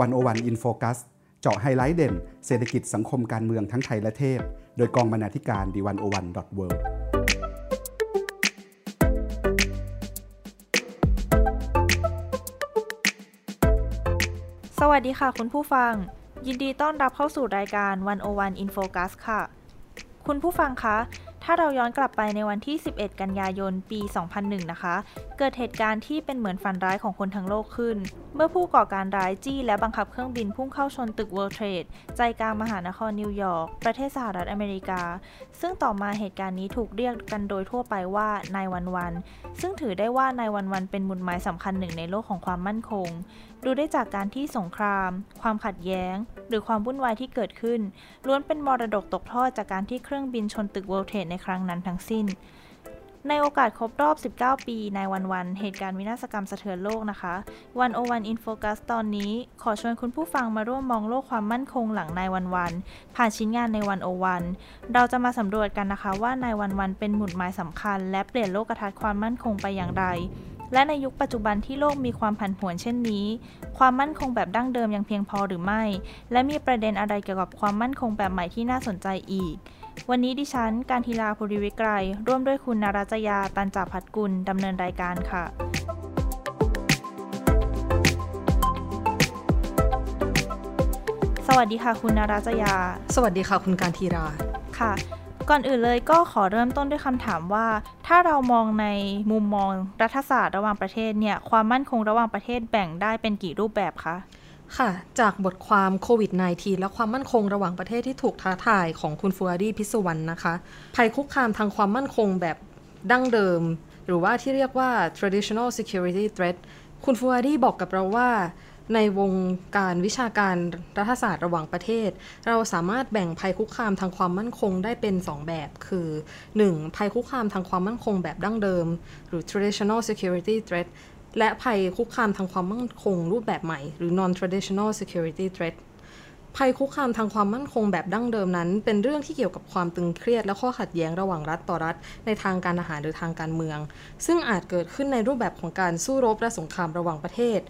101 In Focus เจาะไฮไลท์เด่น เศรษฐกิจสังคมการเมืองทั้งไทยและเทศโดยกองบรรณาธิการ The101.worldสวัสดีค่ะคุณผู้ฟัง ยินดีต้อนรับเข้าสู่รายการ 101 In Focus ค่ะ คุณผู้ฟังคะ ถ้าเราย้อนกลับไปในวันที่ 11 กันยายน ปี 2001 นะคะ เกิดเหตุการณ์ที่เป็นเหมือนฝันร้ายของคนทั้งโลกขึ้น เมื่อผู้ก่อการร้ายจี้และบังคับเครื่องบินพุ่งเข้าชนตึก World Trade ใจกลางมหานครนิวยอร์ก ประเทศสหรัฐอเมริกา ซึ่งต่อมาเหตุการณ์นี้ถูกเรียกกันโดยทั่วไปว่านายวันวัน ซึ่งถือได้ว่านายวันวันเป็นมุนหมายสำคัญหนึ่งในโลกของความมั่นคง ดูได้จากการที่สงคราม ความขัดแย้ง หรือความวุ่นวายที่เกิดขึ้น ล้วนเป็นมรดกตกทอดจากการที่เครื่องบินชนตึก World Trade ในครั้งนั้นทั้งสิ้น ในโอกาสครบรอบ 19 ปี nine one one เหตุการณ์วินาศกรรมสะเทือนโลกนะคะ101 In Focus ตอนนี้ ขอชวนคุณผู้ฟังมาร่วมมองโลกความมั่นคงหลัง nine one one ผ่านชิ้นงานใน 101 เราจะมาสำรวจกันนะคะว่า nine one one เป็นหมุดหมายสำคัญ และเปลี่ยนโลกทัศน์ความมั่นคงไปอย่างไร และในยุคปัจจุบันที่โลกมีความผันผวนเช่นนี้ ความมั่นคงแบบดั้งเดิมยังเพียงพอหรือไม่ และมีประเด็นอะไรเกี่ยวกับความมั่นคงแบบใหม่ที่น่าสนใจอีก วันนี้ดิฉัน การทีลาภูริวิกรัย ร่วมด้วยคุณนาราจยา ตันจ่าพัดกุลดำเนินรายการค่ะสวัสดีค่ะคุณนาราจยา สวัสดีค่ะคุณการทีรา ค่ะ ก่อนอื่นเลยก็ขอเริ่มต้นด้วยคำถามว่า ถ้าเรามองในมุมมองรัฐศาสตร์ระหว่างประเทศเนี่ย ความมั่นคงระหว่างประเทศแบ่งได้เป็นกี่รูปแบบคะค่ะ จากบทความโควิด -19 และความมั่นคงระหว่างประเทศที่ถูกท้าทายของคุณฟูอารีพิศวรรณนะคะ ภัยคุกคามทางความมั่นคงแบบดั้งเดิม หรือว่าที่เรียกว่า traditional security threat คุณฟูอารีบอกกับเราว่า ในวงการวิชาการรัฐศาสตร์ระหว่างประเทศ เราสามารถแบ่งภัยคุกคามทางความมั่นคงได้เป็น 2 แบบ คือ 1. ภัยคุกคามทางความมั่นคงแบบดั้งเดิม หรือ traditional security threat และภัยคุกคามทางความมั่นคงรูปแบบใหม่ หรือ non-traditional security threat ภัยคุกคามทางความมั่นคงแบบดั้งเดิมนั้น เป็นเรื่องที่เกี่ยวกับความตึงเครียดและข้อขัดแย้งระหว่างรัฐต่อรัฐ ในทางการทหารหรือทางการเมือง ซึ่งอาจเกิดขึ้นในรูปแบบของการสู้รบและสงครามระหว่างประเทศ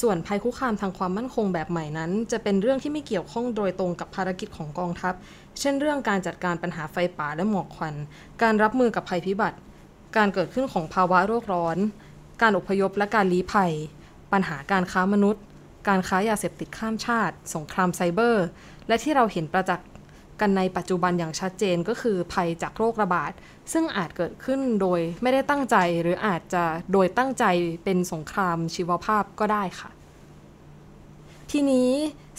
ส่วนภัยคุกคามทางความมั่นคงแบบใหม่นั้น จะเป็นเรื่องที่ไม่เกี่ยวข้องโดยตรงกับภารกิจของกองทัพ เช่นเรื่องการจัดการปัญหาไฟป่าและหมอกควัน การรับมือกับภัยพิบัติ การเกิดขึ้นของภาวะโรคร้อน การอพยพและการลี้ภัย ปัญหาการค้ามนุษย์ การค้ายาเสพติดข้ามชาติ สงครามไซเบอร์ และที่เราเห็นประจักษ์ กันในปัจจุบันอย่างชัดเจนก็คือภัยจากโรคระบาด ซึ่งอาจเกิดขึ้นโดยไม่ได้ตั้งใจหรืออาจจะโดยตั้งใจเป็นสงครามชีวภาพก็ได้ค่ะ ทีนี้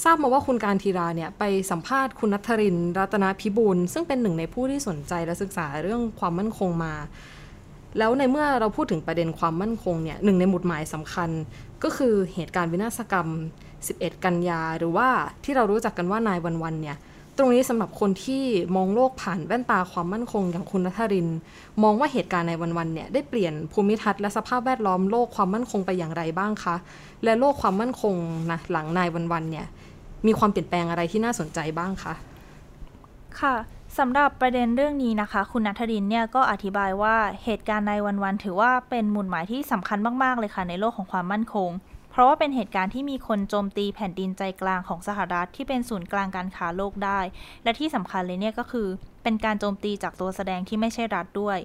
ทราบมาว่าคุณการทีราเนี่ยไปสัมภาษณ์คุณนัทรินรัตนพิบูลซึ่งเป็นหนึ่งในผู้ที่สนใจและศึกษาเรื่องความมั่นคงมา แล้วในเมื่อเราพูดถึงประเด็นความมั่นคงเนี่ยหนึ่งในหมุดหมายสำคัญ ก็คือเหตุการณ์วินาศกรรม 11 กันยา หรือว่าที่เรารู้จักกันว่านายวันวันเนี่ย ตรงนี้สำหรับคนที่มองโลกผ่านแว่นตาความมั่นคงอย่างคุณนัทริน มองว่าเหตุการณ์ในวันวันเนี่ยได้เปลี่ยนภูมิทัศน์และสภาพแวดล้อมโลกความมั่นคงไปอย่างไรบ้างคะ และโลกความมั่นคงนะหลังนายวันวันเนี่ยมีความเปลี่ยนแปลงอะไรที่น่าสนใจบ้างคะค่ะสำหรับประเด็นเรื่องนี้นะคะ คุณนัทรินเนี่ยก็อธิบายว่าเหตุการณ์ในวันๆถือว่าเป็นมุนหมายที่สำคัญมากๆเลยค่ะในโลกของความมั่นคง เพราะว่าเป็นเหตุการณ์ที่มีคนโจมตีแผ่นดินใจกลางของสหรัฐที่เป็นศูนย์กลางการค้าโลกได้ และที่สำคัญเลยเนี่ยก็คือ เป็นการโจมตีจากตัวแสดงที่ไม่ใช่รัฐด้วย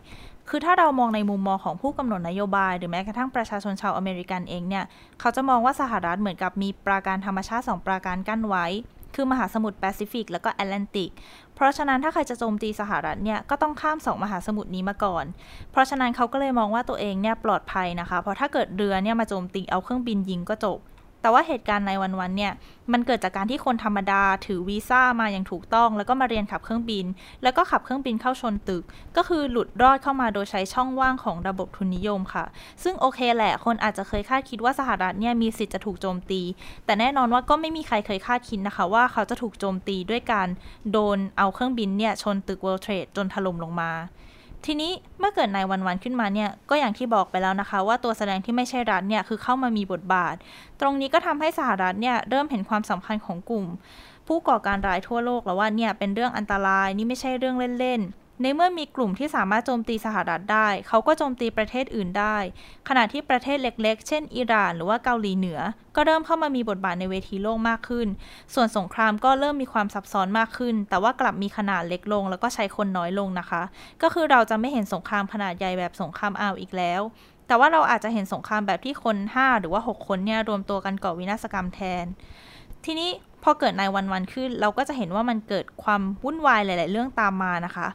คือถ้าเรามองในมุมมองของผู้กำหนดนโยบาย หรือแม้กระทั่งประชาชนชาวอเมริกันเองเนี่ย เขาจะมองว่าสหรัฐเหมือนกับมีปราการธรรมชาติ 2 ปราการกั้นไว้ คือมหาสมุทรแปซิฟิก แล้วก็แอตแลนติก เพราะฉะนั้นถ้าใครจะโจมตีสหรัฐเนี่ยก็ต้องข้ามสองมหาสมุทรนี้มาก่อน เพราะฉะนั้นเขาก็เลยมองว่าตัวเองเนี่ยปลอดภัยนะคะ เพราะถ้าเกิดเรือเนี่ยมาโจมตีเอาเครื่องบินยิงก็จบ แต่ว่าเหตุการณ์ในวันๆเนี่ย มันเกิดจากการที่คนธรรมดาถือวีซ่ามาอย่างถูกต้อง แล้วก็มาเรียนขับเครื่องบิน แล้วก็ขับเครื่องบินเข้าชนตึก ก็คือหลุดรอดเข้ามาโดยใช้ช่องว่างของระบบทุนนิยมค่ะ ซึ่งโอเคแหละ คนอาจจะเคยคาดคิดว่าสหรัฐเนี่ยมีสิทธิ์จะถูกโจมตี แต่แน่นอนว่าก็ไม่มีใครเคยคาดคิดนะคะ ว่าเขาจะถูกโจมตีด้วยการโดนเอาเครื่องบินเนี่ยชนตึก World Trade จนถล่มลงมา ทีนี้เมื่อเกิดนายวันวันขึ้นมาเนี่ยก็อย่างที่บอกไปแล้วนะคะ ว่าตัวแสดงที่ไม่ใช่รัฐเนี่ยคือเข้ามามีบทบาท ตรงนี้ก็ทำให้สหรัฐเนี่ยเริ่มเห็นความสำคัญของกลุ่ม ผู้ก่อการร้ายทั่วโลกแล้วว่าเนี่ยเป็นเรื่องอันตรายนี่ไม่ใช่เรื่องเล่นๆ ในเมื่อมีกลุ่มที่สามารถโจมตีสหรัฐได้ เขาก็โจมตีประเทศอื่นได้ ขณะที่ประเทศเล็กๆ เช่น อิหร่านหรือว่าเกาหลีเหนือ ก็เริ่มเข้ามามีบทบาทในเวทีโลกมากขึ้น ส่วนสงครามก็เริ่มมีความซับซ้อนมากขึ้น แต่ว่ากลับมีขนาดเล็กลง แล้วก็ใช้คนน้อยลงนะคะ ก็คือเราจะไม่เห็นสงครามขนาดใหญ่แบบสงครามอ่าวอีกแล้ว แต่ว่าเราอาจจะเห็นสงครามแบบที่คน 5 หรือว่า 6 คนเนี่ยรวมตัวกันก่อวินาศกรรมแทน ทีนี้พอเกิดในวันวันขึ้น เราก็จะเห็นว่ามันเกิดความวุ่นวายหลาย ๆ เรื่องตามมานะคะ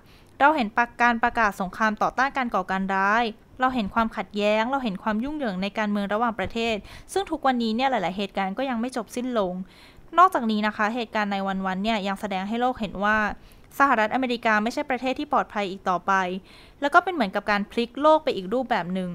เราเห็นปากการประกาศสงครามต่อต้านการก่อการร้าย เราเห็นความขัดแย้ง เราเห็นความยุ่งเหยิงในการเมืองระหว่างประเทศ ซึ่งทุกวันนี้เนี่ยหลาย ๆ เหตุการณ์ก็ยังไม่จบสิ้นลง นอกจากนี้นะคะ เหตุการณ์ในวันวันเนี่ยยังแสดงให้โลกเห็นว่าสหรัฐอเมริกาไม่ใช่ประเทศที่ปลอดภัยอีกต่อไป แล้วก็เป็นเหมือนกับการพลิกโลกไปอีกรูปแบบหนึ่ง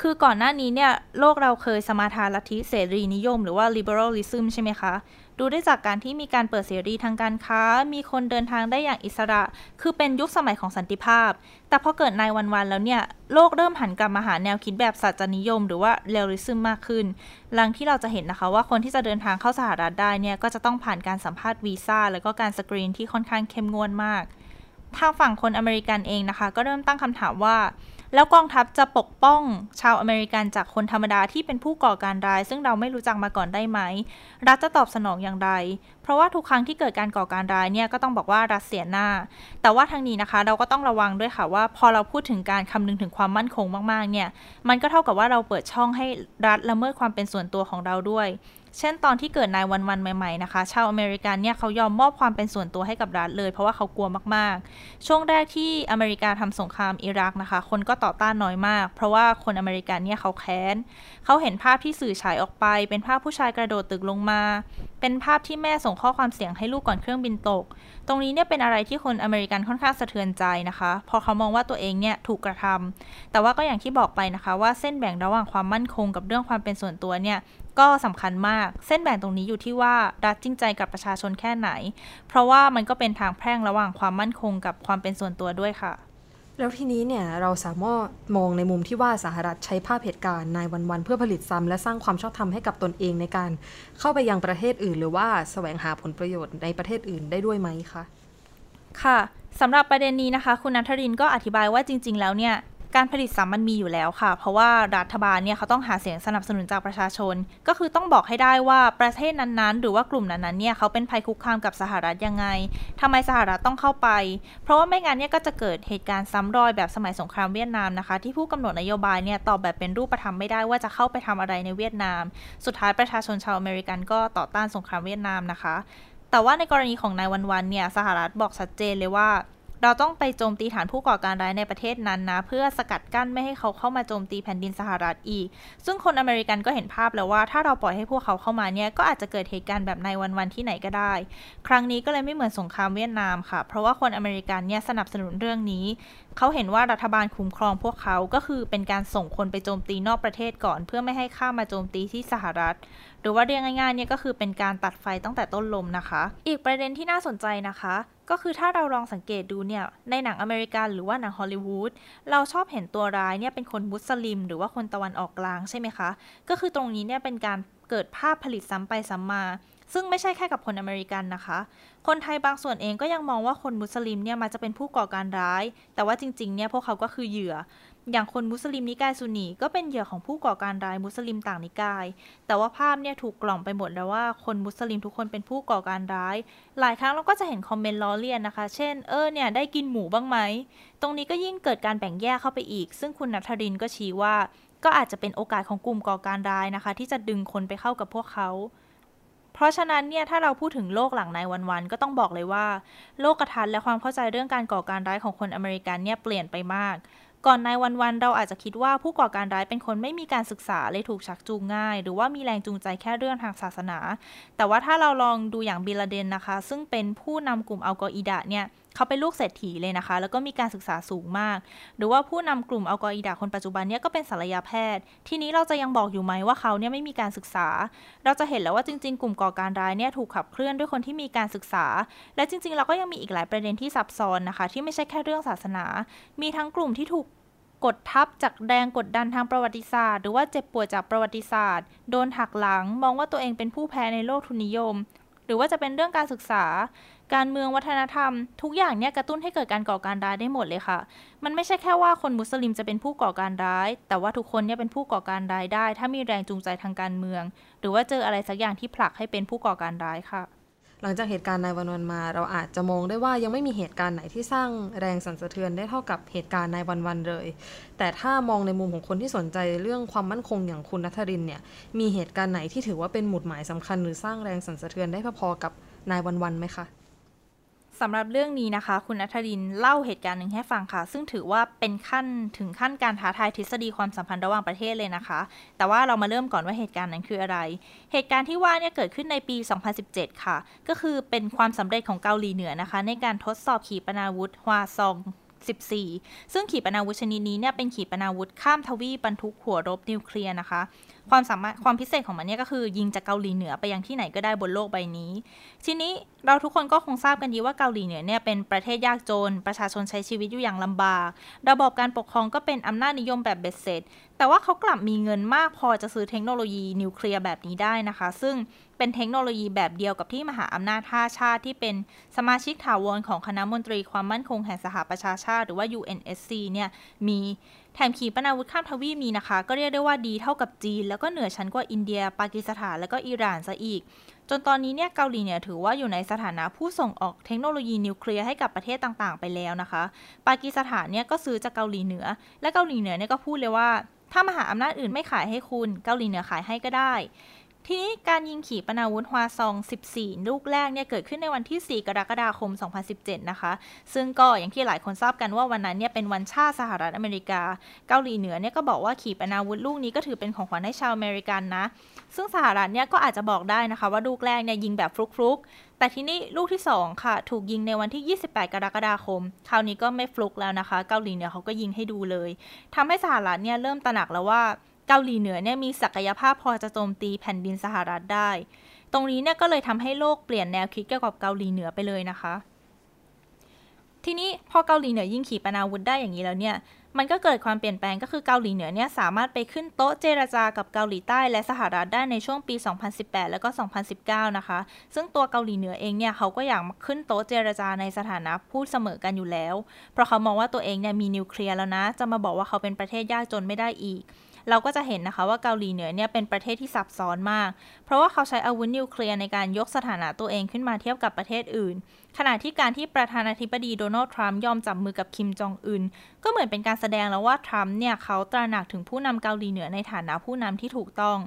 คือก่อนหน้านี้เนี่ยโลกเราเคยสมาทานลัทธิเสรีนิยม หรือว่า liberalism ใช่ไหมคะ ดูได้จากการที่มีการเปิดเสรีทางการค้า มีคนเดินทางได้อย่างอิสระ คือเป็นยุคสมัยของสันติภาพ แต่พอเกิด nine one one แล้วเนี่ย โลกเริ่มหันกลับมาหาแนวคิดแบบสัจจนิยม หรือว่า realism มากขึ้น หลังที่เราจะเห็นนะคะว่าคนที่จะเดินทางเข้าสหรัฐได้เนี่ย ก็จะต้องผ่านการสัมภาษณ์วีซ่าแล้วก็การสกรีนที่ค่อนข้างเข้มงวดมาก ทางฝั่งคนอเมริกันเองนะคะ ก็เริ่มตั้งคำถามว่า แล้วกองทัพจะปกป้องชาวอเมริกันจากคนธรรมดาที่เป็นผู้ก่อการร้าย ซึ่งเราไม่รู้จักมาก่อนได้ไหม รัฐจะตอบสนองอย่างไร เพราะว่าทุกครั้งที่เกิดการก่อการร้ายเนี่ยก็ต้องบอกว่ารัฐเสียหน้า แต่ว่าทางนี้นะคะ เราก็ต้องระวังด้วยค่ะว่า พอเราพูดถึงการคำนึงถึงความมั่นคงมากๆเนี่ยมันก็เท่ากับว่าเราเปิดช่องให้รัฐละเมิดความเป็นส่วนตัวของเราด้วย เช่นตอนที่เกิดนายวันวันใหม่ๆนะคะ ชาวอเมริกันเนี่ยเขายอมมอบความเป็นส่วนตัวให้กับรัฐเลย เพราะว่าเขากลัวมากๆ ช่วงแรกที่อเมริกาทำสงครามอิรักนะคะ คนก็ต่อต้านน้อยมาก เพราะว่าคนอเมริกันเนี่ยเขาแค้น เขาเห็นภาพที่สื่อฉายออกไป เป็นภาพผู้ชายกระโดดตึกลงมา เป็นภาพที่แม่ส่งข้อความเสียงให้ลูกก่อนเครื่องบินตก ตรงนี้เนี่ยเป็นอะไรที่คนอเมริกันค่อนข้างสะเทือนใจนะคะพราะเขามองว่าตัวเองเนี่ยถูกกระทำแต่ว่าก็อย่างที่บอกไปนะคะ ว่าเส้นแบ่งระหว่างความมั่นคงกับเรื่องความเป็นส่วนตัวเนี่ย ก็สำคัญมาก เส้นแบ่งตรงนี้อยู่ที่ว่ารัฐจริงใจกับประชาชนแค่ไหน เพราะว่ามันก็เป็นทางแพร่งระหว่างความมั่นคงกับความเป็นส่วนตัวด้วยค่ะ แล้วทีนี้เนี่ยเราสามารถมองในมุมที่ว่าสหรัฐใช้ภาพเหตุการณ์นายวันๆเพื่อผลิตซ้ำและสร้างความชอบธรรมให้กับตนเองในการเข้าไปยังประเทศอื่น หรือว่าแสวงหาผลประโยชน์ในประเทศอื่นได้ด้วยไหมคะค่ะสำหรับประเด็นนี้นะคะ คุณนัทรินก็อธิบายว่าจริง ๆ แล้วเนี่ย การผลิตซ้ำมันมีอยู่แล้วค่ะ เพราะว่ารัฐบาลเนี่ยเขาต้องหาเสียงสนับสนุนจากประชาชน ก็คือต้องบอกให้ได้ว่าประเทศนั้นๆ หรือว่ากลุ่มนั้นๆเนี่ยเขาเป็นภัยคุกคามกับสหรัฐยังไงทำไมสหรัฐต้องเข้าไป เพราะว่าไม่งั้นเนี่ยก็จะเกิดเหตุการณ์ซ้ำรอยแบบสมัยสงครามเวียดนามนะคะ ที่ผู้กำหนดนโยบายเนี่ยตอบแบบเป็นรูปธรรมไม่ได้ว่าจะเข้าไปทำอะไรในเวียดนาม สุดท้ายประชาชนชาวอเมริกันก็ต่อต้านสงครามเวียดนามนะคะ แต่ว่าในกรณีของ nine one one เนี่ยสหรัฐบอกชัดเจนเลยว่า เราต้องไปโจมตีฐานผู้ก่อการร้ายในประเทศนั้นนะ เพื่อสกัดกั้นไม่ให้เขาเข้ามาโจมตีแผ่นดินสหรัฐอีก ซึ่งคนอเมริกันก็เห็นภาพแล้วว่าถ้าเราปล่อยให้พวกเขาเข้ามาเนี่ยก็อาจจะเกิดเหตุการณ์แบบ nineวันๆที่ไหนก็ได้ ครั้งนี้ก็เลยไม่เหมือนสงครามเวียดนามค่ะ เพราะว่าคนอเมริกันเนี่ยสนับสนุนเรื่องนี้ เขาเห็นว่ารัฐบาลคุ้มครองพวกเขาก็คือเป็นการส่งคนไปโจมตีนอกประเทศก่อน เพื่อไม่ให้ข้ามาโจมตีที่สหรัฐ หรือว่าเรียกง่ายๆเนี่ยก็คือเป็นการตัดไฟตั้งแต่ต้นลมนะคะ อีกประเด็นที่น่าสนใจนะคะ ก็คือถ้าเราลองสังเกตดูเนี่ยในหนังอเมริกันหรือว่าหนังฮอลลีวูดเราชอบเห็นตัวร้ายเนี่ยเป็นคนมุสลิม หรือว่าคนตะวันออกกลางใช่ไหมคะ ก็คือตรงนี้เนี่ยเป็นการเกิดภาพผลิตซ้ำไปซ้ำมา ซึ่งไม่ใช่แค่กับคนอเมริกันนะคะ คนไทยบางส่วนเองก็ยังมองว่าคนมุสลิมเนี่ยมาจะเป็นผู้ก่อการร้าย แต่ว่าจริงๆเนี่ยพวกเขาก็คือเหยื่อ อย่างคนมุสลิมนิกายซุนีก็เป็นเหยื่อของผู้ก่อการร้ายมุสลิมต่างนิกาย แต่ว่าภาพเนี่ยถูกกล่อมไปหมดแล้วว่าคนมุสลิมทุกคนเป็นผู้ก่อการร้าย หลายครั้งเราก็จะเห็นคอมเมนต์ล้อเลียนนะคะ เช่น เออเนี่ยได้กินหมูบ้างไหม ตรงนี้ก็ยิ่งเกิดการแบ่งแยกเข้าไปอีก ซึ่งคุณนัทรินก็ชี้ว่า ก็อาจจะเป็นโอกาสของกลุ่มก่อการร้ายนะคะ ที่จะดึงคนไปเข้ากับพวกเขาเพราะฉะนั้นเนี่ยถ้าเราพูดถึงโลกหลังในวันๆก็ต้องบอกเลยว่า โลกทัศน์และความเข้าใจเรื่องการก่อการร้ายของคนอเมริกันเนี่ยเปลี่ยนไปมาก ก่อนในวันๆเราอาจจะคิดว่าผู้ก่อการร้ายเป็นคนไม่มีการศึกษาเลยถูกชักจูงง่าย หรือว่ามีแรงจูงใจแค่เรื่องทางศาสนา แต่ว่าถ้าเราลองดูอย่างบิลาเดนนะคะ ซึ่งเป็นผู้นำกลุ่มอัลกออิดะเนี่ย เขาเป็นลูกเศรษฐีเลยนะคะ แล้วก็มีการศึกษาสูงมาก หรือว่าผู้นำกลุ่มอัลกออิดะคนปัจจุบันเนี่ยก็เป็นศัลยแพทย์ ทีนี้เราจะยังบอกอยู่ไหมว่าเขาเนี่ยไม่มีการศึกษา เราจะเห็นแล้วว่าจริง ๆ กลุ่มก่อการร้ายเนี่ยถูกขับเคลื่อนด้วยคนที่มีการศึกษา และจริง ๆ เราก็ยังมีอีกหลายประเด็นที่ซับซ้อนนะคะ ที่ไม่ใช่แค่เรื่องศาสนา มีทั้งกลุ่มที่ถูกกดทับจากแรงกดดันทางประวัติศาสตร์ หรือว่าเจ็บปวดจากประวัติศาสตร์ โดนหักหลัง มองว่าตัวเองเป็นผู้แพ้ในโลกทุนนิยม หรือว่าจะเป็นเรื่องการศึกษา การเมืองวัฒนธรรม ทุกอย่างเนี่ยกระตุ้นให้เกิดการก่อการร้ายได้หมดเลยค่ะ มันไม่ใช่แค่ว่าคนมุสลิมจะเป็นผู้ก่อการร้าย แต่ว่าทุกคนเนี่ยเป็นผู้ก่อการร้ายได้ ถ้ามีแรงจูงใจทางการเมือง หรือว่าเจออะไรสักอย่างที่ผลักให้เป็นผู้ก่อการร้ายค่ะ หลังจากเหตุการณ์ในวันวันมา เราอาจจะมองได้ว่ายังไม่มีเหตุการณ์ไหนที่สร้างแรงสั่นสะเทือนได้เท่ากับเหตุการณ์ในวันวันเลย แต่ถ้ามองในมุมของคนที่สนใจเรื่องความมั่นคงอย่างคุณนัทรินเนี่ย มีเหตุการณ์ไหนที่ถือว่าเป็นหมุดหมายสำคัญ หรือสร้างแรงสั่นสะเทือนได้พอๆกับนายวันวันไหมคะ สำหรับเรื่องนี้นะคะ คุณนัทรินเล่าเหตุการณ์หนึ่งให้ฟังค่ะ ซึ่งถือว่าเป็นขั้นถึงขั้นการท้าทายทฤษฎีความสัมพันธ์ระหว่างประเทศเลยนะคะ แต่ว่าเรามาเริ่มก่อนว่าเหตุการณ์นั้นคืออะไร เหตุการณ์ที่ว่าเนี่ยเกิดขึ้นในปี 2017 ค่ะ ก็คือเป็นความสำเร็จของเกาหลีเหนือนะคะ ในการทดสอบขีปนาวุธฮวาซอง14 ซึ่งขีปนาวุธชนิดนี้เนี่ยเป็นขีปนาวุธข้ามทวีปบรรทุกหัวรบนิวเคลียร์นะคะ ความสามารถความพิเศษของมันเนี่ยก็คือ ยิงจากเกาหลีเหนือไปยังที่ไหนก็ได้บนโลกใบนี้ ทีนี้เราทุกคนก็คงทราบกันดีว่าเกาหลีเหนือเนี่ยเป็นประเทศยากจน ประชาชนใช้ชีวิตอยู่อย่างลำบาก ระบบการปกครองก็เป็นอำนาจนิยมแบบเบ็ดเสร็จ แต่ว่าเขากลับมีเงินมากพอจะซื้อเทคโนโลยีนิวเคลียร์แบบนี้ได้นะคะ ซึ่ง เป็นเทคโนโลยีแบบเดียวกับที่มหาอำนาจท่าชาติที่เป็นสมาชิกถาวรของคณะมนตรีความมั่นคงแห่งสหประชาชาติ หรือว่า UNSC เนี่ยมีแถมขีปนาวุธข้ามทวีปมีนะคะ ก็เรียกได้ว่าดีเท่ากับจีน แล้วก็เหนือชั้นกว่าอินเดีย ปากีสถาน แล้วก็อิหร่านซะอีก จนตอนนี้เนี่ยเกาหลีเนี่ยถือว่าอยู่ในสถานะผู้ส่งออกเทคโนโลยีนิวเคลียร์ให้กับประเทศต่างๆ ไปแล้วนะคะ ปากีสถานเนี่ยก็ซื้อจากเกาหลีเหนือ และเกาหลีเหนือเนี่ยก็พูดเลยว่า ถ้ามหาอำนาจอื่นไม่ขายให้คุณ เกาหลีเหนือขายให้ก็ได้ ทีนี้การยิงขีปนาวุธฮวาซอง 14 ลูกแรกเนี่ยเกิดขึ้นในวันที่ 4 กรกฎาคม 2017 นะคะ ซึ่งก็อย่างที่หลายคนทราบกันว่าวันนั้นเนี่ยเป็นวันชาติสหรัฐอเมริกา เกาหลีเหนือเนี่ยก็บอกว่าขีปนาวุธลูกนี้ก็ถือเป็นของขวัญให้ชาวอเมริกันนะ ซึ่งสหรัฐเนี่ยก็อาจจะบอกได้นะคะว่าลูกแรกเนี่ยยิงแบบฟลุกๆ แต่ทีนี้ลูกที่ 2 ค่ะ ถูกยิงในวันที่ 28 กรกฎาคม คราวนี้ก็ไม่ฟลุกแล้วนะคะ เกาหลีเหนือเขาก็ยิงให้ดูเลยทำให้สหรัฐเนี่ยเริ่มตระหนักแล้วว่า เกาหลีเหนือเนี่ยมีศักยภาพพอจะโจมตีแผ่นดินสหรัฐได้ ตรงนี้เนี่ยก็เลยทำให้โลกเปลี่ยนแนวคิดเกี่ยวกับเกาหลีเหนือไปเลยนะคะ ทีนี้พอเกาหลีเหนือยิ่งขีปนาวุธได้อย่างนี้แล้วเนี่ยมันก็เกิดความเปลี่ยนแปลงก็คือเกาหลีเหนือเนี่ยสามารถไปขึ้นโต๊ะเจรจากับเกาหลีใต้และสหรัฐได้ในช่วงปี 2018 แล้วก็ 2019 นะคะ ซึ่งตัวเกาหลีเหนือเองเนี่ยเขาก็อยากมาขึ้นโต๊ะเจรจาในสถานะพูดเสมอกันอยู่แล้ว เพราะเขามองว่าตัวเองเนี่ยมีนิวเคลียร์แล้วนะ จะมาบอกว่าเขาเป็นประเทศยากจนไม่ได้อีก เราก็จะเห็นนะคะว่าเกาหลีเหนือเนี่ยเป็นประเทศที่ซับซ้อนมาก เพราะว่าเขาใช้อาวุธนิวเคลียร์ในการยกสถานะตัวเองขึ้นมาเทียบกับประเทศอื่น ขณะที่การที่ประธานาธิบดีโดนัลด์ทรัมป์ยอมจับมือกับคิมจองอึนก็เหมือนเป็นการแสดงแล้วว่าทรัมป์เนี่ยเขาตระหนักถึงผู้นำเกาหลีเหนือในฐานะผู้นำที่ถูกต้อง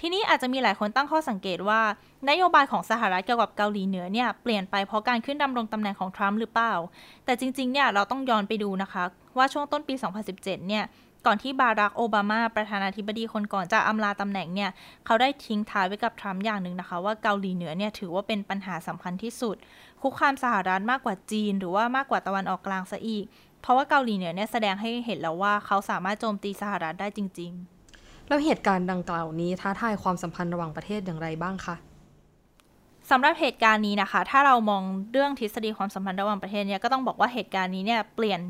ทีนี้อาจจะมีหลายคนตั้งข้อสังเกตว่า นโยบายของสหรัฐเกี่ยวกับเกาหลีเหนือเนี่ยเปลี่ยนไปเพราะการขึ้นดำรงตำแหน่งของทรัมป์หรือเปล่า แต่จริงๆเนี่ยเราต้องย้อนไปดูนะคะ ว่าช่วงต้นปี 2017 เนี่ย ก่อนที่บารักโอบามาประธานาธิบดีคนก่อนจะอำลาตำแหน่งเนี่ยเขาได้ทิ้งท้ายไว้กับทรัมป์อย่างหนึ่งนะคะ ว่าเกาหลีเหนือเนี่ยถือว่าเป็นปัญหาสำคัญที่สุด คุกคามสหรัฐมากกว่าจีน หรือว่ามากกว่าตะวันออกกลางซะอีก เพราะว่าเกาหลีเหนือเนี่ยแสดงให้เห็นแล้วว่าเขาสามารถโจมตีสหรัฐได้จริง ๆ แล้วเหตุการณ์ดังกล่าวนี้ท้าทายความสัมพันธ์ระหว่างประเทศอย่างไรบ้างคะสำหรับเหตุการณ์นี้นะคะ ถ้าเรามองเรื่องทฤษฎีความสัมพันธ์ระหว่างประเทศเนี่ยก็ต้องบอกว่าเหตุการณ์นี้เนี่ยเปลี่ยน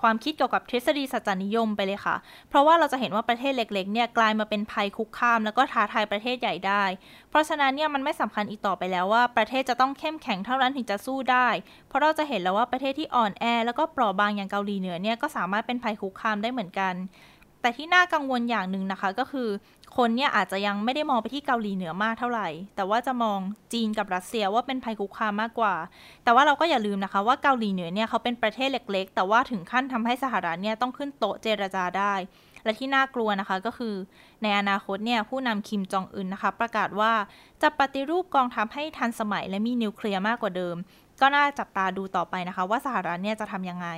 ความคิดเกี่ยวกับทฤษฎีสัจนิยมไปเลยค่ะ เพราะว่าเราจะเห็นว่าประเทศเล็กๆเนี่ยกลายมาเป็นภัยคุกคาม แล้วก็ท้าทายประเทศใหญ่ได้ เพราะฉะนั้นเนี่ยมันไม่สำคัญอีกต่อไปแล้วว่าประเทศจะต้องเข้มแข็งเท่านั้นถึงจะสู้ได้ เพราะเราจะเห็นแล้วว่าประเทศที่อ่อนแอ แล้วก็เปราะบางอย่างเกาหลีเหนือเนี่ยก็สามารถเป็นภัยคุกคามได้เหมือนกัน แต่ที่น่ากังวลอย่างหนึ่งนะคะก็คือ คนเนี่ยอาจจะยังไม่ได้มองไปที่เกาหลีเหนือมากเท่าไหร่ แต่ว่าจะมองจีนกับรัสเซียว่าเป็นภัยคุกคามมากกว่า แต่ว่าเราก็อย่าลืมนะคะว่าเกาหลีเหนือเนี่ยเขาเป็นประเทศเล็ก ๆ แต่ว่าถึงขั้นทำให้สหรัฐเนี่ยต้องขึ้นโต๊ะเจรจาได้ และที่น่ากลัวนะคะก็คือ ในอนาคตเนี่ยผู้นำคิมจองอึนนะคะ ประกาศว่าจะปฏิรูปกองทัพให้ทันสมัยและมีนิวเคลียร์มากกว่าเดิม ก็น่าจับตาดูต่อไปนะคะ ว่าสหรัฐเนี่ยจะทำยังไง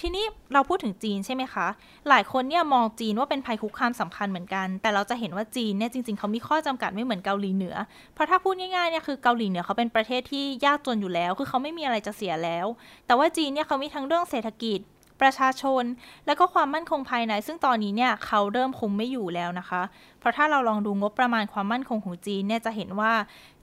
ทีนี้เราพูดถึงจีนใช่ไหมคะ หลายคนเนี่ยมองจีนว่าเป็นภัยคุกคามสำคัญเหมือนกัน แต่เราจะเห็นว่าจีนเนี่ยจริงๆเขามีข้อจำกัดไม่เหมือนเกาหลีเหนือ เพราะถ้าพูดง่ายๆเนี่ยคือเกาหลีเหนือเขาเป็นประเทศที่ยากจนอยู่แล้ว คือเขาไม่มีอะไรจะเสียแล้ว แต่ว่าจีนเนี่ยเขามีทั้งเรื่องเศรษฐกิจประชาชน และก็ความมั่นคงภายใน ซึ่งตอนนี้เนี่ยเขาเริ่มคุมไม่อยู่แล้วนะคะ เพราะถ้าเราลองดูงบประมาณความมั่นคงของจีนเนี่ยจะเห็นว่า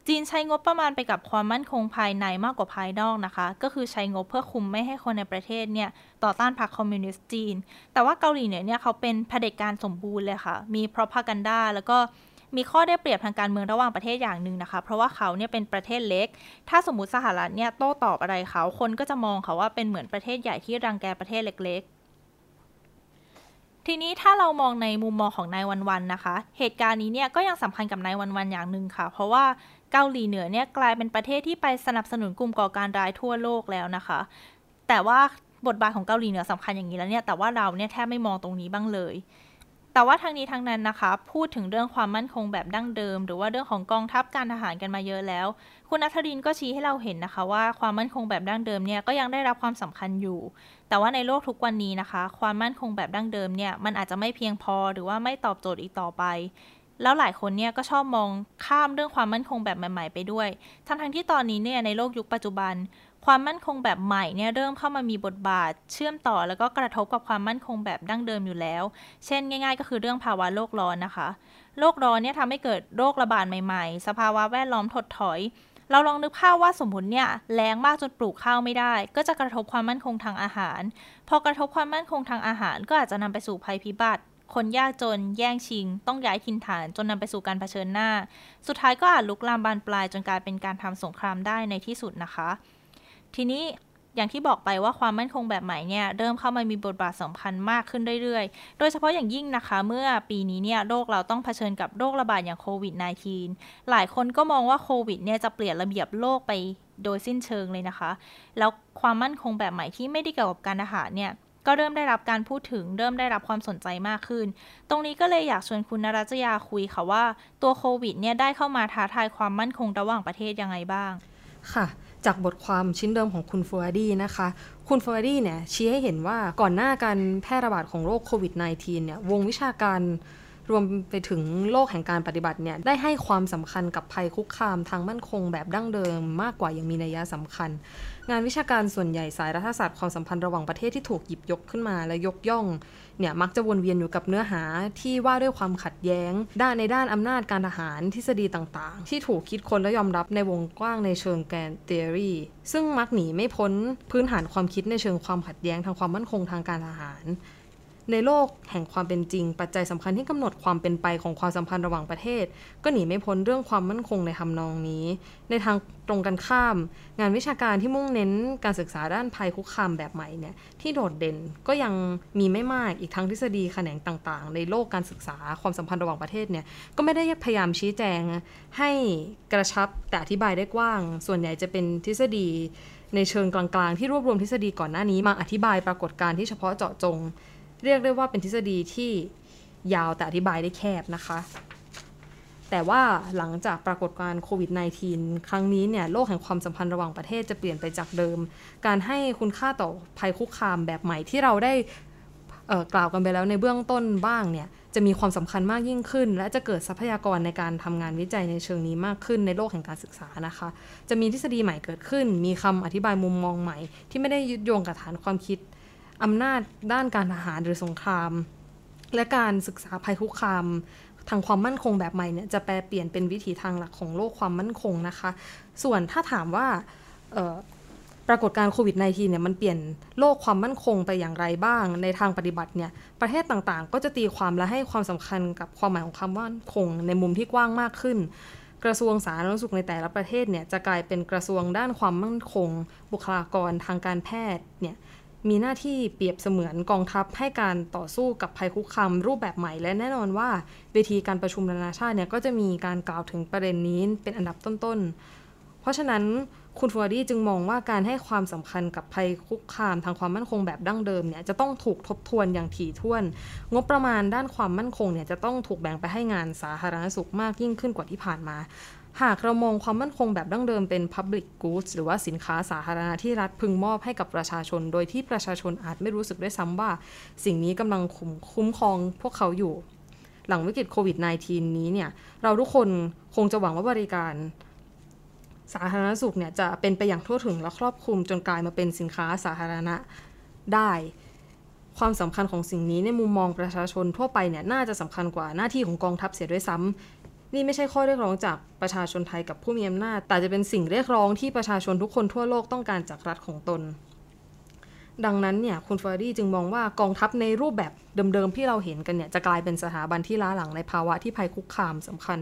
จีนใช้งบประมาณไปกับความมั่นคงภายในมากกว่าภายนอกนะคะ ก็คือใช้งบเพื่อคุมไม่ให้คนในประเทศเนี่ยต่อต้านพรรคคอมมิวนิสต์จีน แต่ว่าเกาหลีเหนือเนี่ยเขาเป็นเผด็จการสมบูรณ์เลยค่ะ มีพรอพากันดาแล้วก็มีข้อได้เปรียบทางการเมืองระหว่างประเทศอย่างหนึ่งนะคะ เพราะว่าเขาเนี่ยเป็นประเทศเล็ก ถ้าสมมติสหรัฐเนี่ยโต้ตอบอะไรเขา คนก็จะมองเขาว่าเป็นเหมือนประเทศใหญ่ที่รังแกประเทศเล็กๆทีนี้ถ้าเรามองในมุมมองของนายวันวันนะคะ เหตุการณ์นี้เนี่ยก็ยังสำคัญกับนายวันวันอย่างหนึ่งค่ะ เพราะว่า เกาหลีเหนือเนี่ยกลายเป็นประเทศที่ไปสนับสนุนกลุ่มก่อการร้ายทั่วโลกแล้วนะคะ แต่ว่าบทบาทของเกาหลีเหนือสำคัญอย่างนี้แล้วเนี่ย แต่ว่าเราเนี่ยแทบไม่มองตรงนี้บ้างเลย แต่ว่าทางนี้ทางนั้นนะคะ พูดถึงเรื่องความมั่นคงแบบดั้งเดิม หรือว่าเรื่องของกองทัพการทหารกันมาเยอะแล้ว คุณนัทรินก็ชี้ให้เราเห็นนะคะว่าความมั่นคงแบบดั้งเดิมเนี่ยก็ยังได้รับความสำคัญอยู่ แต่ว่าในโลกทุกวันนี้นะคะ ความมั่นคงแบบดั้งเดิมเนี่ยมันอาจจะไม่เพียงพอหรือว่าไม่ตอบโจทย์อีกต่อไป แล้วหลายคนเนี่ยก็ชอบมองข้ามเรื่องความมั่นคงแบบใหม่ ๆ ไปด้วย ทั้งทั้งที่ตอนนี้เนี่ยในโลกยุคปัจจุบัน ความมั่นคงแบบใหม่เนี่ยเริ่มเข้ามามีบทบาท เชื่อมต่อแล้วก็กระทบกับความมั่นคงแบบดั้งเดิมอยู่แล้ว เช่นง่าย ๆ ก็คือเรื่องภาวะโลกร้อนนะคะ โลกร้อนเนี่ยทำให้เกิดโรคระบาดใหม่ ๆ สภาวะแวดล้อมถดถอยเราลองนึกภาพว่าสมมติเนี่ยแรงมากจนปลูกข้าวไม่ได้ ก็จะกระทบความมั่นคงทางอาหาร พอกระทบความมั่นคงทางอาหาร ก็อาจจะนำไปสู่ภัยพิบัติ คนยากจน แย่งชิง ต้องย้ายถิ่นฐานจนนำไปสู่การเผชิญหน้า สุดท้ายก็อาจลุกลามบานปลายจนกลายเป็นการทำสงครามได้ในที่สุดนะคะ ทีนี้อย่างที่บอกไปว่าความมั่นคงแบบใหม่เนี่ยเริ่มเข้ามามีบทบาทสำคัญมากขึ้นเรื่อยๆ โดยเฉพาะอย่างยิ่งนะคะ เมื่อปีนี้เนี่ยโลกเราต้องเผชิญกับโรคระบาดอย่างโควิด -19 หลายคนก็มองว่าโควิดเนี่ยจะเปลี่ยนระเบียบโลกไปโดยสิ้นเชิงเลยนะคะ แล้วความมั่นคงแบบใหม่ที่ไม่ได้เกี่ยวกับการทหารเนี่ย ก็เริ่มได้รับการพูดถึง เริ่มได้รับความสนใจมากขึ้น ตรงนี้ก็เลยอยากชวนคุณนรัจยาคุยค่ะว่าตัวโควิดเนี่ยได้เข้ามาท้าทายความมั่นคงระหว่างประเทศยังไงบ้าง ค่ะ จากบทความชิ้นเดิมของคุณฟัวดี้นะคะ คุณฟัวดี้เนี่ยชี้ให้เห็นว่าก่อนหน้าการแพร่ระบาดของโรคโควิด -19 เนี่ยวงวิชาการ รวมไปถึงโลกแห่งการปฏิบัติเนี่ยได้ให้ความสำคัญกับภัยคุกคามทางมั่นคงแบบดั้งเดิมมากกว่ายังมีนัยยะสำคัญ งานวิชาการส่วนใหญ่สายรัฐศาสตร์ความสัมพันธ์ระหว่างประเทศที่ถูกหยิบยกขึ้นมาและยกย่องเนี่ยมักจะวนเวียนอยู่กับเนื้อหาที่ว่าด้วยความขัดแย้ง ด้านในด้านอำนาจการทหารทฤษฎีต่างๆ ที่ถูกคิดค้นและยอมรับในวงกว้างในเชิงแกนเทอรีซึ่งมักหนีไม่พ้นพื้นฐานความคิดในเชิงความขัดแย้งทางความมั่นคงทางการทหาร ในโลกแห่งความเป็นจริง ปัจจัยสำคัญที่กำหนดความเป็นไปของความสัมพันธ์ระหว่างประเทศ ก็หนีไม่พ้นเรื่องความมั่นคงในทำนองนี้ ในทางตรงกันข้าม งานวิชาการที่มุ่งเน้นการศึกษาด้านภัยคุกคามแบบใหม่เนี่ยที่โดดเด่นก็ยังมีไม่มากอีกทั้งทฤษฎีแขนงต่างๆ ในโลกการศึกษาความสัมพันธ์ระหว่างประเทศเนี่ยก็ไม่ได้พยายามชี้แจงให้กระชับแต่อธิบายได้กว้าง ส่วนใหญ่จะเป็นทฤษฎีในเชิงกลางๆ ที่รวบรวมทฤษฎีก่อนหน้านี้มาอธิบายปรากฏการณ์ที่เฉพาะเจาะจง เรียกได้ว่าเป็นทฤษฎีที่ยาวแต่อธิบายได้แคบนะคะ แต่ว่าหลังจากปรากฏการณ์โควิด -19 ครั้งนี้เนี่ยโลกแห่งความสัมพันธ์ระหว่างประเทศจะเปลี่ยนไปจากเดิม การให้คุณค่าต่อภัยคุกคามแบบใหม่ที่เราได้กล่าวกันไปแล้วในเบื้องต้นบ้างเนี่ยจะมีความสำคัญมากยิ่งขึ้น และจะเกิดทรัพยากรในการทำงานวิจัยในเชิงนี้มากขึ้นในโลกแห่งการศึกษานะคะ จะมีทฤษฎีใหม่เกิดขึ้น มีคำอธิบายมุมมองใหม่ ที่ไม่ได้ยึดโยงกับฐานความคิด อำนาจด้านการทหารหรือสงคราม และการศึกษาภัยคุกคามทางความมั่นคงแบบใหม่เนี่ยจะแปลเปลี่ยนเป็นวิถีทางหลักของโลกความมั่นคงนะคะ ส่วนถ้าถามว่าปรากฏการณ์โควิด -19 เนี่ยมันเปลี่ยนโลกความมั่นคงไปอย่างไรบ้าง ในทางปฏิบัติเนี่ยประเทศต่างๆ ก็จะตีความและให้ความสำคัญกับความหมายของคำว่ามั่นคง ในมุมที่กว้างมากขึ้น กระทรวงสาธารณสุขในแต่ละประเทศเนี่ยจะกลายเป็นกระทรวงด้านความมั่นคง บุคลากรทางการแพทย์เนี่ย มีหน้าที่เปรียบเสมือนกองทัพให้การต่อสู้กับภัยคุกคามรูปแบบใหม่ และแน่นอนว่าเวทีการประชุมนานาชาติเนี่ยก็จะมีการกล่าวถึงประเด็นนี้เป็นอันดับต้นๆ เพราะฉะนั้นคุณฟัวดี้จึงมองว่าการให้ความสำคัญกับภัยคุกคามทางความมั่นคงแบบดั้งเดิมเนี่ยจะต้องถูกทบทวนอย่างถี่ถ้วน งบประมาณด้านความมั่นคงเนี่ยจะต้องถูกแบ่งไปให้งานสาธารณสุขมากยิ่งขึ้นกว่าที่ผ่านมา หากเรามองความมั่นคงแบบดั้งเดิมเป็น Public Goods หรือว่าสินค้าสาธารณะที่รัฐพึงมอบให้กับประชาชน โดยที่ประชาชนอาจไม่รู้สึกด้วยซ้ำว่า สิ่งนี้กำลังคุ้มคุ้มครองพวกเขาอยู่ หลังวิกฤตโควิด -19 นี้เนี่ย เราทุกคนคงจะหวังว่าบริการ สาธารณสุขเนี่ยจะเป็นไปอย่างทั่วถึงและครอบคลุมจนกลายมาเป็นสินค้าสาธารณะได้ความสำคัญของสิ่งนี้ในมุมมองประชาชนทั่วไปเนี่ยน่าจะสำคัญกว่าหน้าที่ของกองทัพเสียด้วยซ้ำ นี่ไม่ใช่ข้อเรียกร้องจากประชาชนไทยกับผู้มีอำนาจ แต่จะเป็นสิ่งเรียกร้องที่ประชาชนทุกคนทั่วโลกต้องการจากรัฐของตน ดังนั้นเนี่ยคุณเฟอร์ดี้จึงมองว่ากองทัพในรูปแบบเดิมๆที่เราเห็นกันเนี่ยจะกลายเป็นสถาบันที่ล้าหลังในภาวะที่ภัยคุกคามสำคัญ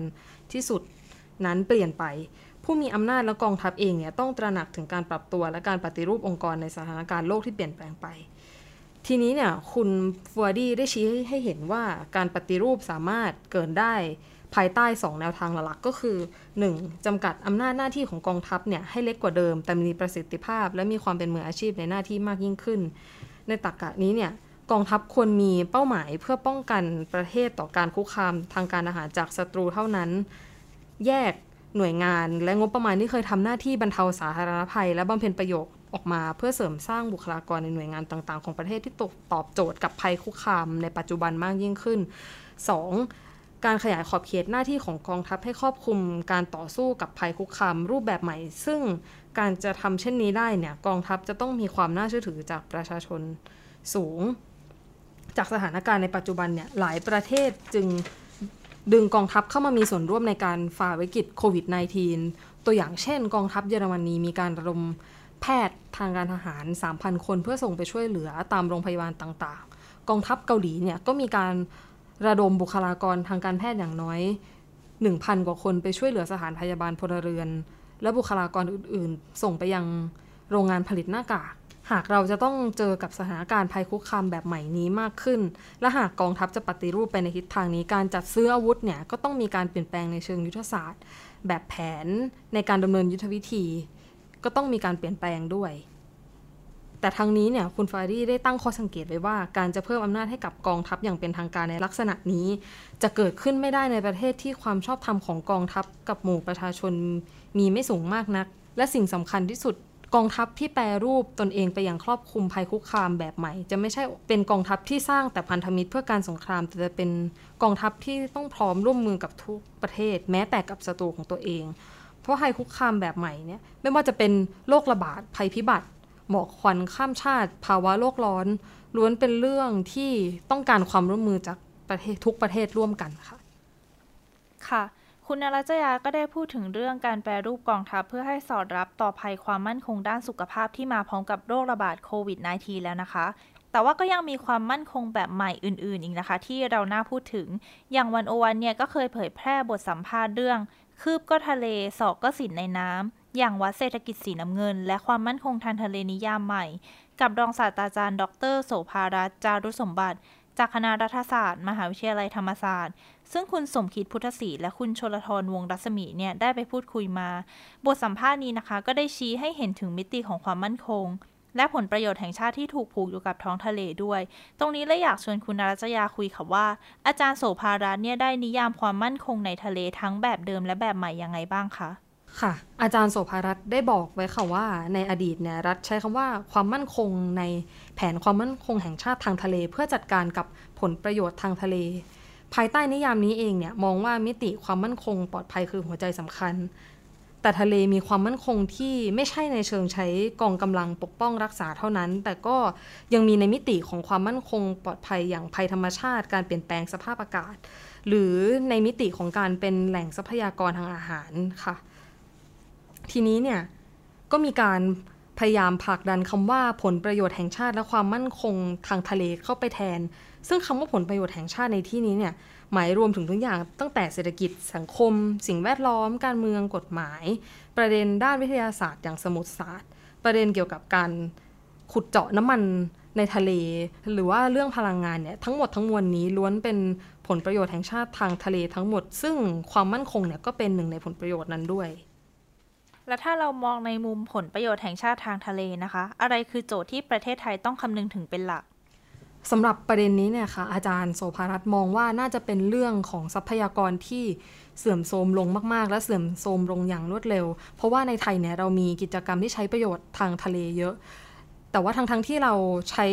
ที่สุดนั้นเปลี่ยนไป ผู้มีอำนาจและกองทัพเองเนี่ยต้องตระหนักถึงการปรับตัวและการปฏิรูปองค์กรในสถานการณ์โลกที่เปลี่ยนแปลงไปทีนี้เนี่ยคุณฟัวดี้ได้ชี้ให้เห็นว่าการปฏิรูปสามารถเกิดได้ ภายใต้ 2 แนวทางหลักก็คือ 1. จำกัดอำนาจหน้าที่ของกองทัพเนี่ยให้เล็กกว่าเดิม แต่มีประสิทธิภาพ และมีความเป็นมืออาชีพในหน้าที่มากยิ่งขึ้น ในตรรกะนี้เนี่ยกองทัพควรมีเป้าหมายเพื่อป้องกันประเทศต่อการคุกคามทางการอาหารจากศัตรูเท่านั้น แยกหน่วยงานและงบประมาณที่เคยทำหน้าที่บรรเทาสาธารณภัย และบำเพ็ญประโยชน์ออกมาเพื่อเสริมสร้างบุคลากรในหน่วยงานต่าง ๆ ของประเทศที่ตกตอบโจทย์กับภัยคุกคามในปัจจุบันมากยิ่งขึ้น 2. การขยายขอบเขตหน้าที่ของกองทัพให้ครอบคลุมการต่อสู้กับภัยคุกคามรูปแบบใหม่ ซึ่งการจะทำเช่นนี้ได้เนี่ยกองทัพจะต้องมีความน่าเชื่อถือจากประชาชนสูง จากสถานการณ์ในปัจจุบันเนี่ยหลายประเทศจึงดึงกองทัพเข้ามามีส่วนร่วมในการฝ่าวิกฤตโควิด -19 ตัวอย่างเช่น กองทัพเยอรมนีมีการระดมแพทย์ทางการทหาร 3,000 คนเพื่อส่งไปช่วยเหลือตามโรงพยาบาลต่างๆ กองทัพเกาหลีเนี่ยก็มีการ ระดมบุคลากรทางการแพทย์อย่างน้อย 1,000 กว่าคนไปช่วยเหลือสถานพยาบาลพลเรือน และบุคลากรอื่น ๆ ส่งไปยังโรงงานผลิตหน้ากากหากเราจะต้องเจอกับสถานการณ์ภัยคุกคามแบบใหม่นี้มากขึ้น และหากกองทัพจะปฏิรูปไปในทิศทางนี้ การจัดซื้ออาวุธเนี่ยก็ต้องมีการเปลี่ยนแปลงในเชิงยุทธศาสตร์ แบบแผนในการดำเนินยุทธวิธี ก็ต้องมีการเปลี่ยนแปลงด้วย แต่ทั้งนี้เนี่ยคุณฟารีได้ตั้งข้อสังเกตไว้ว่าการจะเพิ่มอำนาจให้กับกองทัพอย่างเป็นทางการในลักษณะนี้ จะเกิดขึ้นไม่ได้ในประเทศที่ความชอบธรรมของกองทัพกับหมู่ประชาชนมีไม่สูงมากนัก และสิ่งสำคัญที่สุดกองทัพที่แปรรูปตนเองไปอย่างครอบคลุมภัยคุกคามแบบใหม่ จะไม่ใช่เป็นกองทัพที่สร้างแต่พันธมิตรเพื่อการสงคราม แต่จะเป็นกองทัพที่ต้องพร้อมร่วมมือกับทุกประเทศ แม้แต่กับศัตรูของตัวเอง เพราะภัยคุกคามแบบใหม่เนี่ยไม่ว่าจะเป็นโรคระบาดภัยพิบัติ หมอกควันข้ามชาติ ภาวะโลกร้อน ล้วนเป็นเรื่องที่ต้องการความร่วมมือจากประเทศทุกประเทศร่วมกันค่ะ ค่ะ คุณนรัจยาก็ได้พูดถึงเรื่องการแปรรูปกองทัพเพื่อให้สอดรับต่อภัยความมั่นคงด้านสุขภาพที่มาพร้อมกับโรคระบาดโควิด -19 แล้วนะคะแต่ว่าก็ยังมีความมั่นคงแบบใหม่อื่น ๆ อีกนะคะ ที่เราน่าพูดถึง อย่างวันโอวันเนี่ยก็เคยเผยแพร่บทสัมภาษณ์เรื่อง คืบก็ทะเล ศอกก็สินในน้ำ อย่างวัดเศรษฐกิจสีน้ำเงิน และความมั่นคงทางทะเลนิยามใหม่ กับรองศาสตราจารย์ ดร โสภารัตจารุสมบัติ จากคณะรัฐศาสตร์ มหาวิทยาลัยธรรมศาสตร์ ซึ่งคุณสมคิดพุทธศรีและคุณชลทรวงรัศมีเนี่ยได้ไปพูดคุยมา บทสัมภาษณ์นี้นะคะ ก็ได้ชี้ให้เห็นถึงมิติของความมั่นคง และผลประโยชน์แห่งชาติที่ถูกผูกอยู่กับท้องทะเลด้วย ตรงนี้เลยอยากชวนคุณนรัจยาคุยค่ะว่า อาจารย์โสภารัตเนี่ยได้นิยามความมั่นคงในทะเลทั้งแบบเดิมและแบบใหม่ยังไงบ้างคะ ค่ะ อาจารย์โสภารัตได้บอกไว้ค่ะว่า ในอดีตเนี่ยรัฐใช้คำว่าความมั่นคงในแผนความมั่นคงแห่งชาติทางทะเล เพื่อจัดการกับผลประโยชน์ทางทะเล ภายใต้นิยามนี้เองเนี่ยมองว่ามิติความมั่นคงปลอดภัยคือหัวใจสำคัญ แต่ทะเลมีความมั่นคงที่ไม่ใช่ในเชิงใช้กองกำลังปกป้องรักษาเท่านั้น แต่ก็ยังมีในมิติของความมั่นคงปลอดภัยอย่างภัยธรรมชาติ การเปลี่ยนแปลงสภาพอากาศ หรือในมิติของการเป็นแหล่งทรัพยากรทางอาหารค่ะ ทีนี้เนี่ยก็มีการพยายามผลักดันคำว่าผลประโยชน์แห่งชาติและความมั่นคงทางทะเลเข้าไปแทน ซึ่งคำว่าผลประโยชน์แห่งชาติในที่นี้เนี่ยหมายรวมถึงทุกอย่างตั้งแต่เศรษฐกิจสังคม สิ่งแวดล้อม การเมืองกฎหมาย ประเด็นด้านวิทยาศาสตร์อย่างสมุทรศาสตร์ ประเด็นเกี่ยวกับการขุดเจาะน้ำมันในทะเล หรือว่าเรื่องพลังงานเนี่ยทั้งหมดทั้งมวลนี้ล้วนเป็นผลประโยชน์แห่งชาติทางทะเลทั้งหมด ซึ่งความมั่นคงเนี่ยก็เป็นหนึ่งในผลประโยชน์นั้นด้วย และถ้าเรามองในมุมผลประโยชน์แห่งชาติทางทะเลนะคะ อะไรคือโจทย์ที่ประเทศไทยต้องคำนึงถึงเป็นหลักสำหรับประเด็นนี้เนี่ยค่ะอาจารย์โสภารัตน์มองว่าน่าจะเป็นเรื่องของทรัพยากรที่เสื่อมโทรมลงมาก ๆ และเสื่อมโทรมลงอย่างรวดเร็ว เพราะว่าในไทยเนี่ยเรามีกิจกรรมที่ใช้ประโยชน์ทางทะเลเยอะ แต่ว่าทั้งๆทที่เราใช้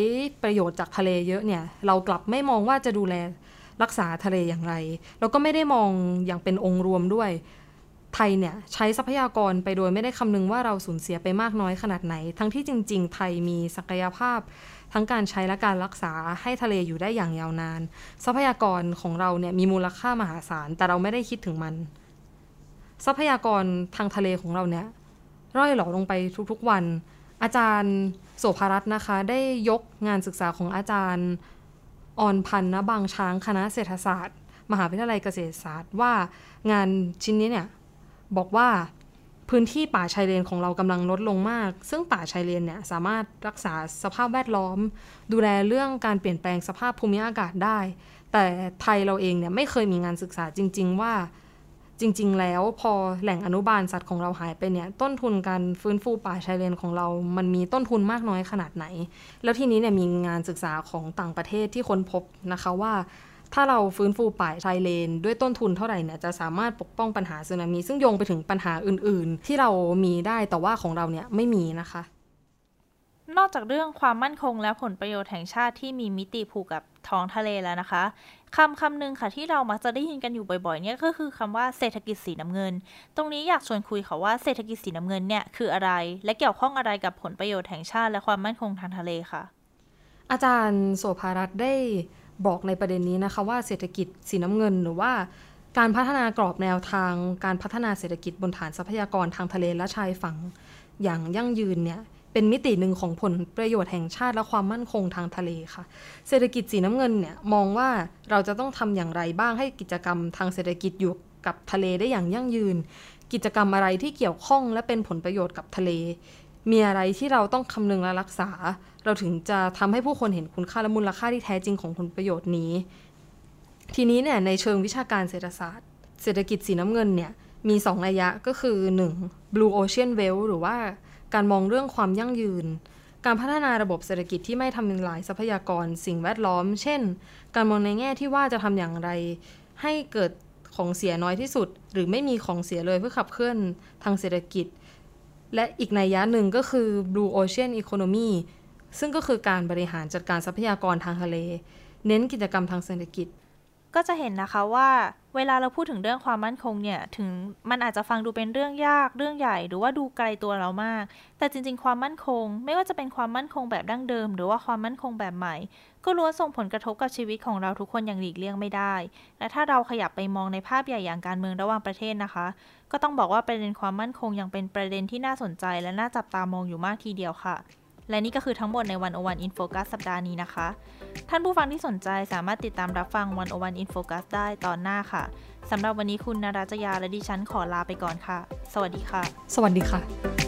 ประโยชน์จากทะเลเยอะเนี่ยเรากลับไม่มองว่าจะดูแลรักษาทะเลอย่างไรแล้วก็ไม่ได้มองอย่างเป็นองค์รวมด้วย ไทยเนี่ยใช้ทรัพยากรไปโดยไม่ได้คำนึงว่าเราสูญเสียไปมากน้อยขนาดไหน ทั้งที่จริง ๆ ไทยมีศักยภาพ ทั้งการใช้และการรักษาให้ทะเลอยู่ได้อย่างยาวนาน ทรัพยากรของเราเนี่ยมีมูลค่ามหาศาล แต่เราไม่ได้คิดถึงมัน ทรัพยากรทางทะเลของเราเนี่ยร่อยหลอลงไปทุกๆวัน อาจารย์โสภรัตน์นะคะ ได้ยกงานศึกษาของอาจารย์ออนพันธ์ณบางช้างคณะเศรษฐศาสตร์ มหาวิทยาลัยเกษตรศาสตร์ว่างานชิ้นนี้เนี่ย บอกว่าพื้นที่ป่าชายเลนของเรากำลังลดลงมาก ซึ่งป่าชายเลนเนี่ยสามารถรักษาสภาพแวดล้อม ดูแลเรื่องการเปลี่ยนแปลงสภาพภูมิอากาศได้ แต่ไทยเราเองเนี่ยไม่เคยมีงานศึกษาจริง ๆ ว่าจริง ๆ แล้วพอแหล่งอนุบาลสัตว์ของเราหายไปเนี่ยต้นทุนการฟื้นฟูป่าชายเลนของเรา มันมีต้นทุนมากน้อยขนาดไหน แล้วทีนี้เนี่ยมีงานศึกษาของต่างประเทศที่ค้นพบนะคะว่า ถ้าเราฟื้นฟูป่าชายเลน ด้วยต้นทุนเท่าไหร่เนี่ยจะสามารถปกป้องปัญหาสึนามิซึ่งโยงไปถึงปัญหาอื่น ๆ ที่เรามีได้แต่ว่าของเราเนี่ยไม่มีนะคะ นอกจากเรื่องความมั่นคงและผลประโยชน์แห่งชาติที่มีมิติผูกกับท้องทะเลแล้วนะคะคำคำหนึ่งค่ะที่เรามักจะได้ยินกันอยู่บ่อยๆเนี่ยก็คือคำว่าเศรษฐกิจสีน้ำเงิน ตรงนี้อยากชวนคุยค่ะว่าเศรษฐกิจสีน้ำเงินเนี่ยคืออะไร และเกี่ยวข้องอะไรกับผลประโยชน์แห่งชาติ และความมั่นคงทางทะเลค่ะ อาจารย์โสภารัตน์ได้ บอกในประเด็นนี้นะคะว่าเศรษฐกิจสีน้ำเงินหรือว่าการพัฒนากรอบแนวทางการพัฒนาเศรษฐกิจบนฐานทรัพยากรทางทะเลและชายฝั่งอย่างยั่งยืนเนี่ยเป็นมิติหนึ่งของผลประโยชน์แห่งชาติและความมั่นคงทางทะเลค่ะ เศรษฐกิจสีน้ำเงินเนี่ยมองว่าเราจะต้องทำอย่างไรบ้างให้กิจกรรมทางเศรษฐกิจอยู่กับทะเลได้อย่างยั่งยืน กิจกรรมอะไรที่เกี่ยวข้องและเป็นผลประโยชน์กับทะเล มีอะไรที่เราต้องคำนึงและรักษา เราถึงจะทำให้ผู้คนเห็นคุณค่าและมูลค่าที่แท้จริงของผลประโยชน์นี้ ทีนี้เนี่ยในเชิงวิชาการเศรษฐศาสตร์ เศรษฐกิจสีน้ำเงินเนี่ยมี 2 ระยะก็คือ 1. blue ocean wealth หรือว่าการมองเรื่องความยั่งยืน การพัฒนาระบบเศรษฐกิจที่ไม่ทำลายทรัพยากรสิ่งแวดล้อม เช่น การมองในแง่ที่ว่าจะทำอย่างไร ให้เกิดของเสียน้อยที่สุด หรือไม่มีของเสียเลยเพื่อขับเคลื่อนทางเศรษฐกิจ และอีกในยยะหนึ่งก็คือ blue ocean economy ซึ่งก็คือการบริหารจัดการทรัพยากรทางทะเล เน้นกิจกรรมทางเศรษฐกิจ ก็จะเห็นนะคะว่าเวลาเราพูดถึงเรื่องความมั่นคงเนี่ยถึงมันอาจจะฟังดูเป็นเรื่องยากเรื่องใหญ่ หรือว่าดูไกลตัวเรามาก แต่จริง ๆ ความมั่นคง ไม่ว่าจะเป็นความมั่นคงแบบดั้งเดิม หรือว่าความมั่นคงแบบใหม่ ก็ล้วนส่งผลกระทบกับชีวิตของเราทุกคนอย่างหลีกเลี่ยงไม่ได้ และถ้าเราขยับไปมองในภาพใหญ่อย่างการเมืองระหว่างประเทศนะคะ ก็ต้องบอกว่าประเด็นความมั่นคงยังเป็นประเด็นที่น่าสนใจ และน่าจับตามองอยู่มากทีเดียวค่ะ และนี่ก็คือทั้งหมดในวันโอวันอินโฟกัสสัปดาห์นี้นะคะ ท่านผู้ฟังที่สนใจสามารถติดตามรับฟังวันโอวันอินโฟกัสได้ตอนหน้าค่ะสำหรับวันนี้คุณนาราจยาและดิฉันขอลาไปก่อนค่ะ สวัสดีค่ะ สวัสดีค่ะ